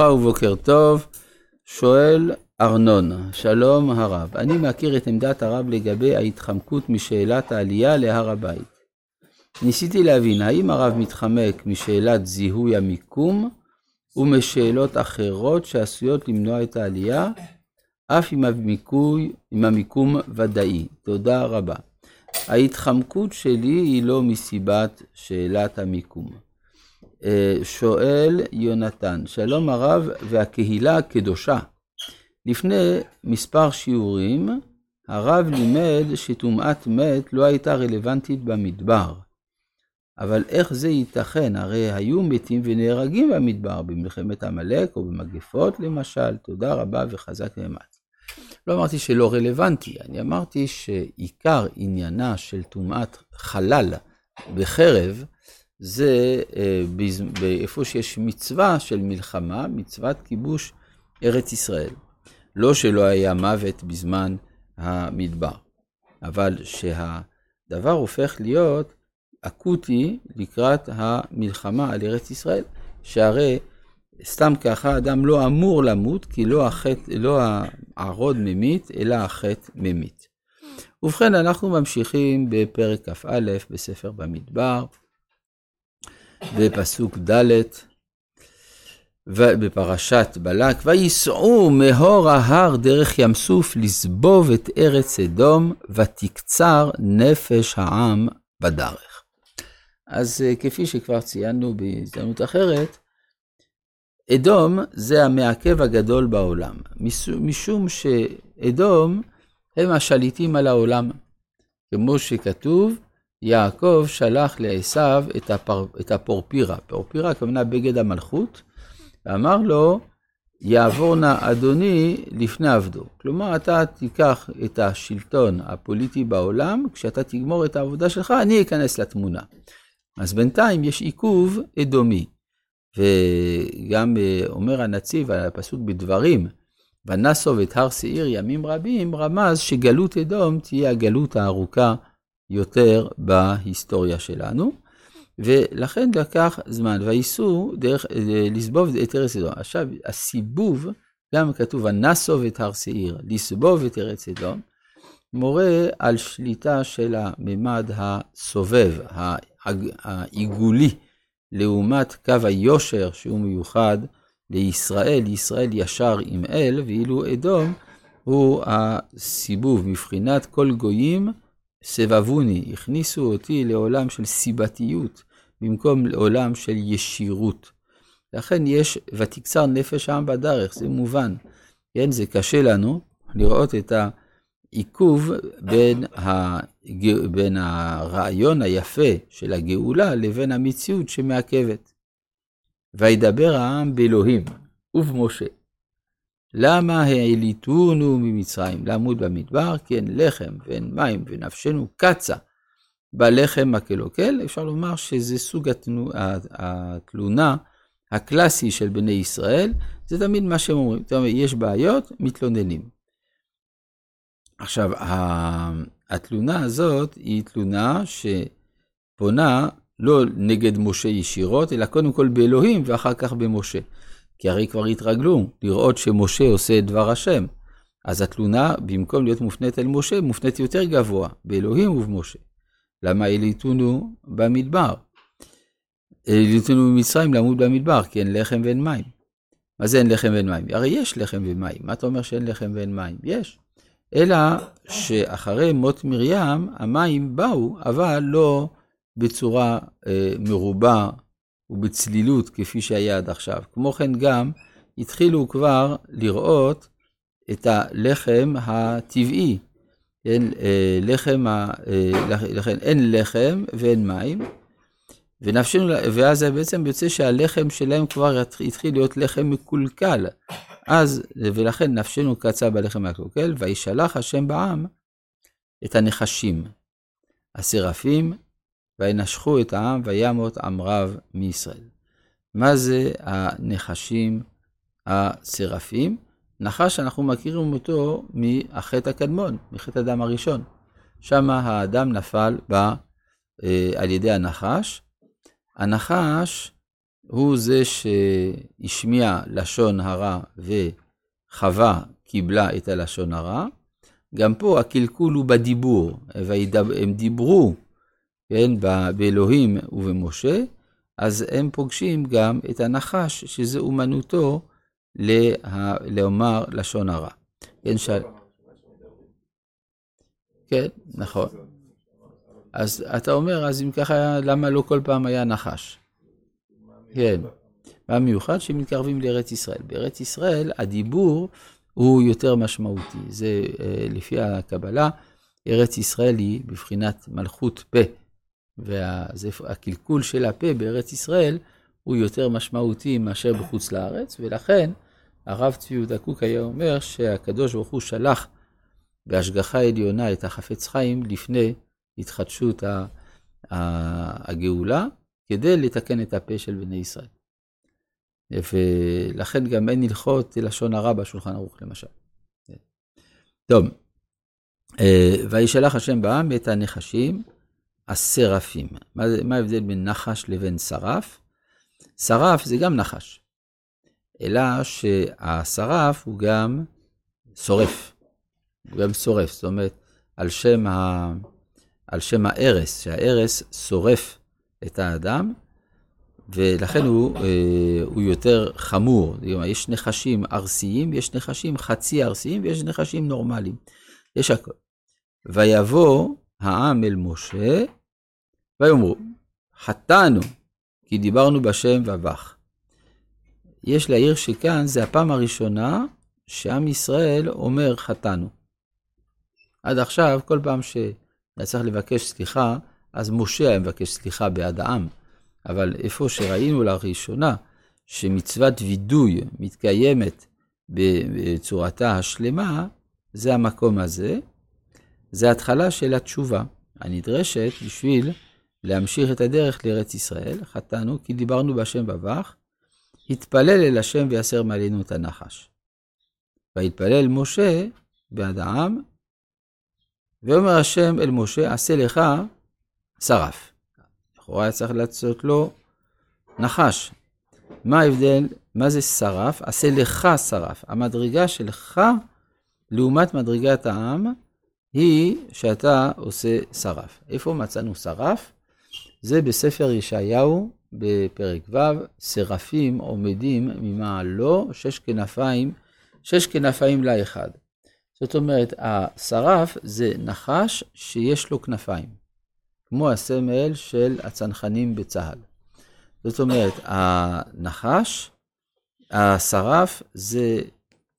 ובוקר טוב, שואל ארנון, שלום הרב, אני מכיר את עמדת הרב לגבי ההתחמקות משאלת העלייה להר הבית. ניסיתי להבין, האם הרב מתחמק משאלת זיהוי המיקום ומשאלות אחרות שעשויות למנוע את העלייה, אף אם, המיקוי, אם המיקום ודאי. תודה רבה. ההתחמקות שלי היא לא מסיבת שאלת המיקום. אה, שואל יונתן, שלום הרב והקהילה הקדושה. לפני מספר שיעורים, הרב לימד שטומאת מת לא הייתה רלוונטית במדבר. אבל איך זה ייתכן? הרי היו מתים ונהרגים במדבר, במלחמת עמלק או במגפות למשל. תודה רבה וחזק ואמץ. לא אמרתי שלא רלוונטי, אני אמרתי שעיקר עניינה של טומאת חלל בחרב, זה אה, באיפה שיש מצווה של מלחמה, מצוות כיבוש ארץ ישראל. לא שלא היה מוות בזמן המדבר, אבל שהדבר הופך להיות אקוטי לקראת המלחמה על ארץ ישראל, שהרי סתם ככה אדם לא אמור למות, כי לא, החטא, לא הערוד ממית, אלא החטא ממית. ובכן, אנחנו ממשיכים בפרק כ"א בספר במדבר. בפסוק ד' בפרשת בלק, וייסעו מהור ההר דרך ים סוף לסבוב את ארץ אדום, ותקצר נפש העם בדרך. אז אה, כפי שכבר ציינו בהזדמנות אחרת, אדום זה המעכב הגדול בעולם, משום שאדום הם השליטים על העולם. כמו שכתוב, יעקב שלח לעשו את, הפר, את הפורפירה. פורפירה הכוונה בגד המלכות, ואמר לו, יעבור נא אדוני לפני עבדו. כלומר, אתה תיקח את השלטון הפוליטי בעולם, כשאתה תגמור את העבודה שלך, אני אכנס לתמונה. אז בינתיים יש עיכוב אדומי. וגם אה, אומר הנציב על הפסוק בדברים, ונסוב את הר שעיר ימים רבים, רמז שגלות אדום תהיה הגלות הארוכה יותר בהיסטוריה שלנו, ולכן לקח זמן, וייסעו דרך, אה, לסבוב את ארץ אדום. עכשיו, הסיבוב, גם כתוב, הנסוב את הר שעיר, לסבוב את ארץ אדום, מורה על שליטה של הממד הסובב, העיגולי, לעומת קו היושר שהוא מיוחד לישראל, ישראל ישר עם אל, ואילו אדום הוא הסיבוב, מבחינת כל גויים, סבבוני, הכניסו אותי לעולם של סיבתיות, במקום לעולם של ישירות. לכן יש, ותקצר נפש העם בדרך, זה מובן. כן, זה קשה לנו לראות את העיכוב בין, הג... בין הרעיון היפה של הגאולה לבין המציאות שמעכבת. וידבר העם באלוהים ובמשה. למה העליתונו ממצרים? לעמוד במדבר, כי אין לחם ואין מים ונפשנו קצה בלחם הקלוקל. אפשר לומר שזה סוג התנו, התלונה הקלאסי של בני ישראל, זה תמיד מה שהם אומרים. זאת אומרת, יש בעיות, מתלוננים. עכשיו, התלונה הזאת היא תלונה שפונה לא נגד משה ישירות, אלא קודם כל באלוהים ואחר כך במשה. כי הרי כבר התרגלו לראות שמשה עושה את דבר השם. אז התלונה, במקום להיות מופנית אל משה, מופנית יותר גבוה, באלוהים ובמשה. למה העליתונו במדבר? העליתונו במצרים לעמוד במדבר, כי אין לחם ואין מים. מה זה אין לחם ואין מים? הרי יש לחם ומים. מה אתה אומר שאין לחם ואין מים? יש. אלא שאחרי מות מרים, המים באו, אבל לא בצורה אה, מרובה ובצלילות כפי שהיה עד עכשיו. כמו כן גם התחילו כבר לראות את הלחם הטבעי. אין, אה, לחם, אה, לכן אין לחם ואין מים, ונפשנו, ואז בעצם יוצא שהלחם שלהם כבר התחיל להיות לחם מקולקל. אז, ולכן נפשנו קצה בלחם הקלוקל, וישלח השם בעם את הנחשים, השרפים וינשכו את העם וימות עם רב מישראל. מה זה הנחשים השרפים? נחש אנחנו מכירים אותו מהחטא הקדמון, מחטא הדם הראשון. שם האדם נפל ב, אה, על ידי הנחש. הנחש הוא זה שהשמיע לשון הרע וחווה קיבלה את הלשון הרע. גם פה הקלקול הוא בדיבור, הם דיברו, כן, באלוהים ובמשה, אז הם פוגשים גם את הנחש, שזה אומנותו לה, לומר לשון הרע. כן, ש... כן, נכון. אז אתה אומר, אז אם ככה, למה לא כל פעם היה נחש? כן. מה מיוחד? שמתקרבים לארץ ישראל. בארץ ישראל הדיבור הוא יותר משמעותי. זה אה, לפי הקבלה, ארץ ישראל היא בבחינת מלכות פה. והקלקול של הפה בארץ ישראל הוא יותר משמעותי מאשר בחוץ לארץ, ולכן הרב צבי יהודה קוק היה אומר שהקדוש ברוך הוא שלח בהשגחה עליונה את החפץ חיים לפני התחדשות הגאולה, כדי לתקן את הפה של בני ישראל. ולכן גם אין הלכות לשון הרע בשולחן ערוך למשל. טוב, אה, וישלח השם בעם את הנחשים הסרפים. מה ההבדל בין נחש לבין שרף? שרף זה גם נחש, אלא שהשרף הוא גם שורף. הוא גם שורף, זאת אומרת, על שם, ה... על שם הארס, שהארס שורף את האדם, ולכן הוא, אה, הוא יותר חמור. יש נחשים ארסיים, יש נחשים חצי ארסיים ויש נחשים נורמליים. יש הכל. ויבוא העם אל משה, ויאמרו, חטאנו, כי דיברנו בשם ובך. יש להעיר שכאן זה הפעם הראשונה שעם ישראל אומר חטאנו. עד עכשיו, כל פעם שהיה צריך לבקש סליחה, אז משה היה מבקש סליחה בעד העם. אבל איפה שראינו לראשונה שמצוות וידוי מתקיימת בצורתה השלמה, זה המקום הזה. זה התחלה של התשובה הנדרשת בשביל להמשיך את הדרך לארץ ישראל. חטאנו כי דיברנו בהשם בבך, התפלל אל השם ויסר מעלינו את הנחש. ויתפלל משה בעד העם, ואומר השם אל משה, עשה לך שרף. לכאורה היה צריך לעשות לו נחש. מה ההבדל? מה זה שרף? עשה לך שרף. המדרגה שלך, לעומת מדרגת העם, היא שאתה עושה שרף. איפה מצאנו שרף? זה בספר ישעיהו, בפרק ו', שרפים עומדים ממעלו, שש כנפיים, שש כנפיים לאחד. זאת אומרת, השרף זה נחש שיש לו כנפיים. כמו הסמל של הצנחנים בצה"ל. זאת אומרת, הנחש, השרף זה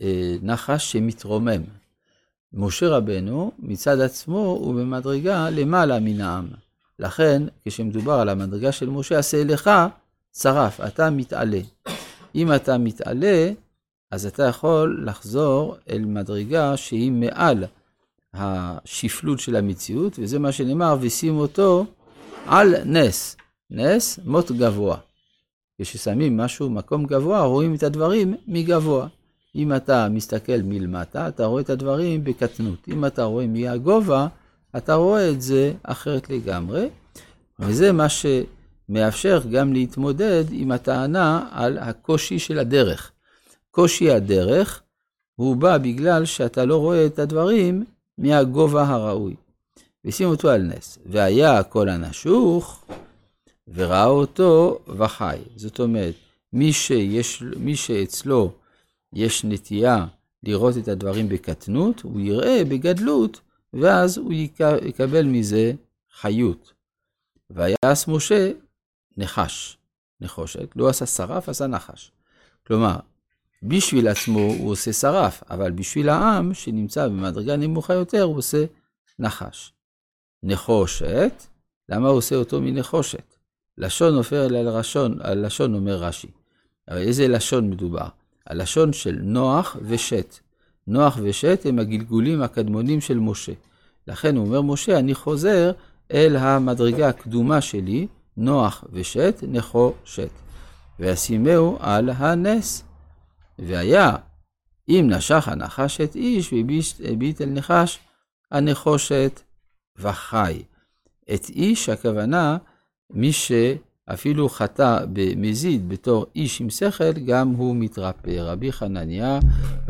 אה, נחש שמתרומם. משה רבנו מצד עצמו הוא במדרגה למעלה מן העם. לכן, כשמדובר על המדרגה של משה, עשה לך שרף, אתה מתעלה. אם אתה מתעלה, אז אתה יכול לחזור אל מדרגה שהיא מעל השפלות של המציאות, וזה מה שנאמר, ושים אותו על נס. נס, מות גבוה. כששמים משהו מקום גבוה, רואים את הדברים מגבוה. אם אתה מסתכל מלמטה, אתה רואה את הדברים בקטנות. אם אתה רואה מהגובה, אתה רואה את זה אחרת לגמרי. וזה מה שמאפשר גם להתמודד עם הטענה על הקושי של הדרך. קושי הדרך הוא בא בגלל שאתה לא רואה את הדברים מהגובה הראוי. ושימו אותו על נס. והיה הכל הנשוך, וראה אותו וחי. זאת אומרת, מי, שיש, מי שאצלו יש נטייה לראות את הדברים בקטנות, הוא יראה בגדלות, ואז הוא יקבל מזה חיות. ויעש משה נחש, נחושת, לא עשה שרף, עשה נחש. כלומר, בשביל עצמו הוא עושה שרף, אבל בשביל העם שנמצא במדרגה נמוכה יותר הוא עושה נחש. נחושת, למה הוא עושה אותו מנחושת? לשון הופך אל לשון, על לשון אומר רש"י. איזה לשון מדובר? הלשון של נוח ושת. נוח ושת הם הגלגולים הקדמונים של משה. לכן אומר משה, אני חוזר אל המדרגה הקדומה שלי, נוח ושת, נחושת. וישימהו על הנס. והיה, אם נשך הנחש את איש, והביט אל נחש הנחושת וחי. את איש, הכוונה, מי אפילו חטא במזיד בתור איש עם שכל, גם הוא מתרפא. רבי חנניה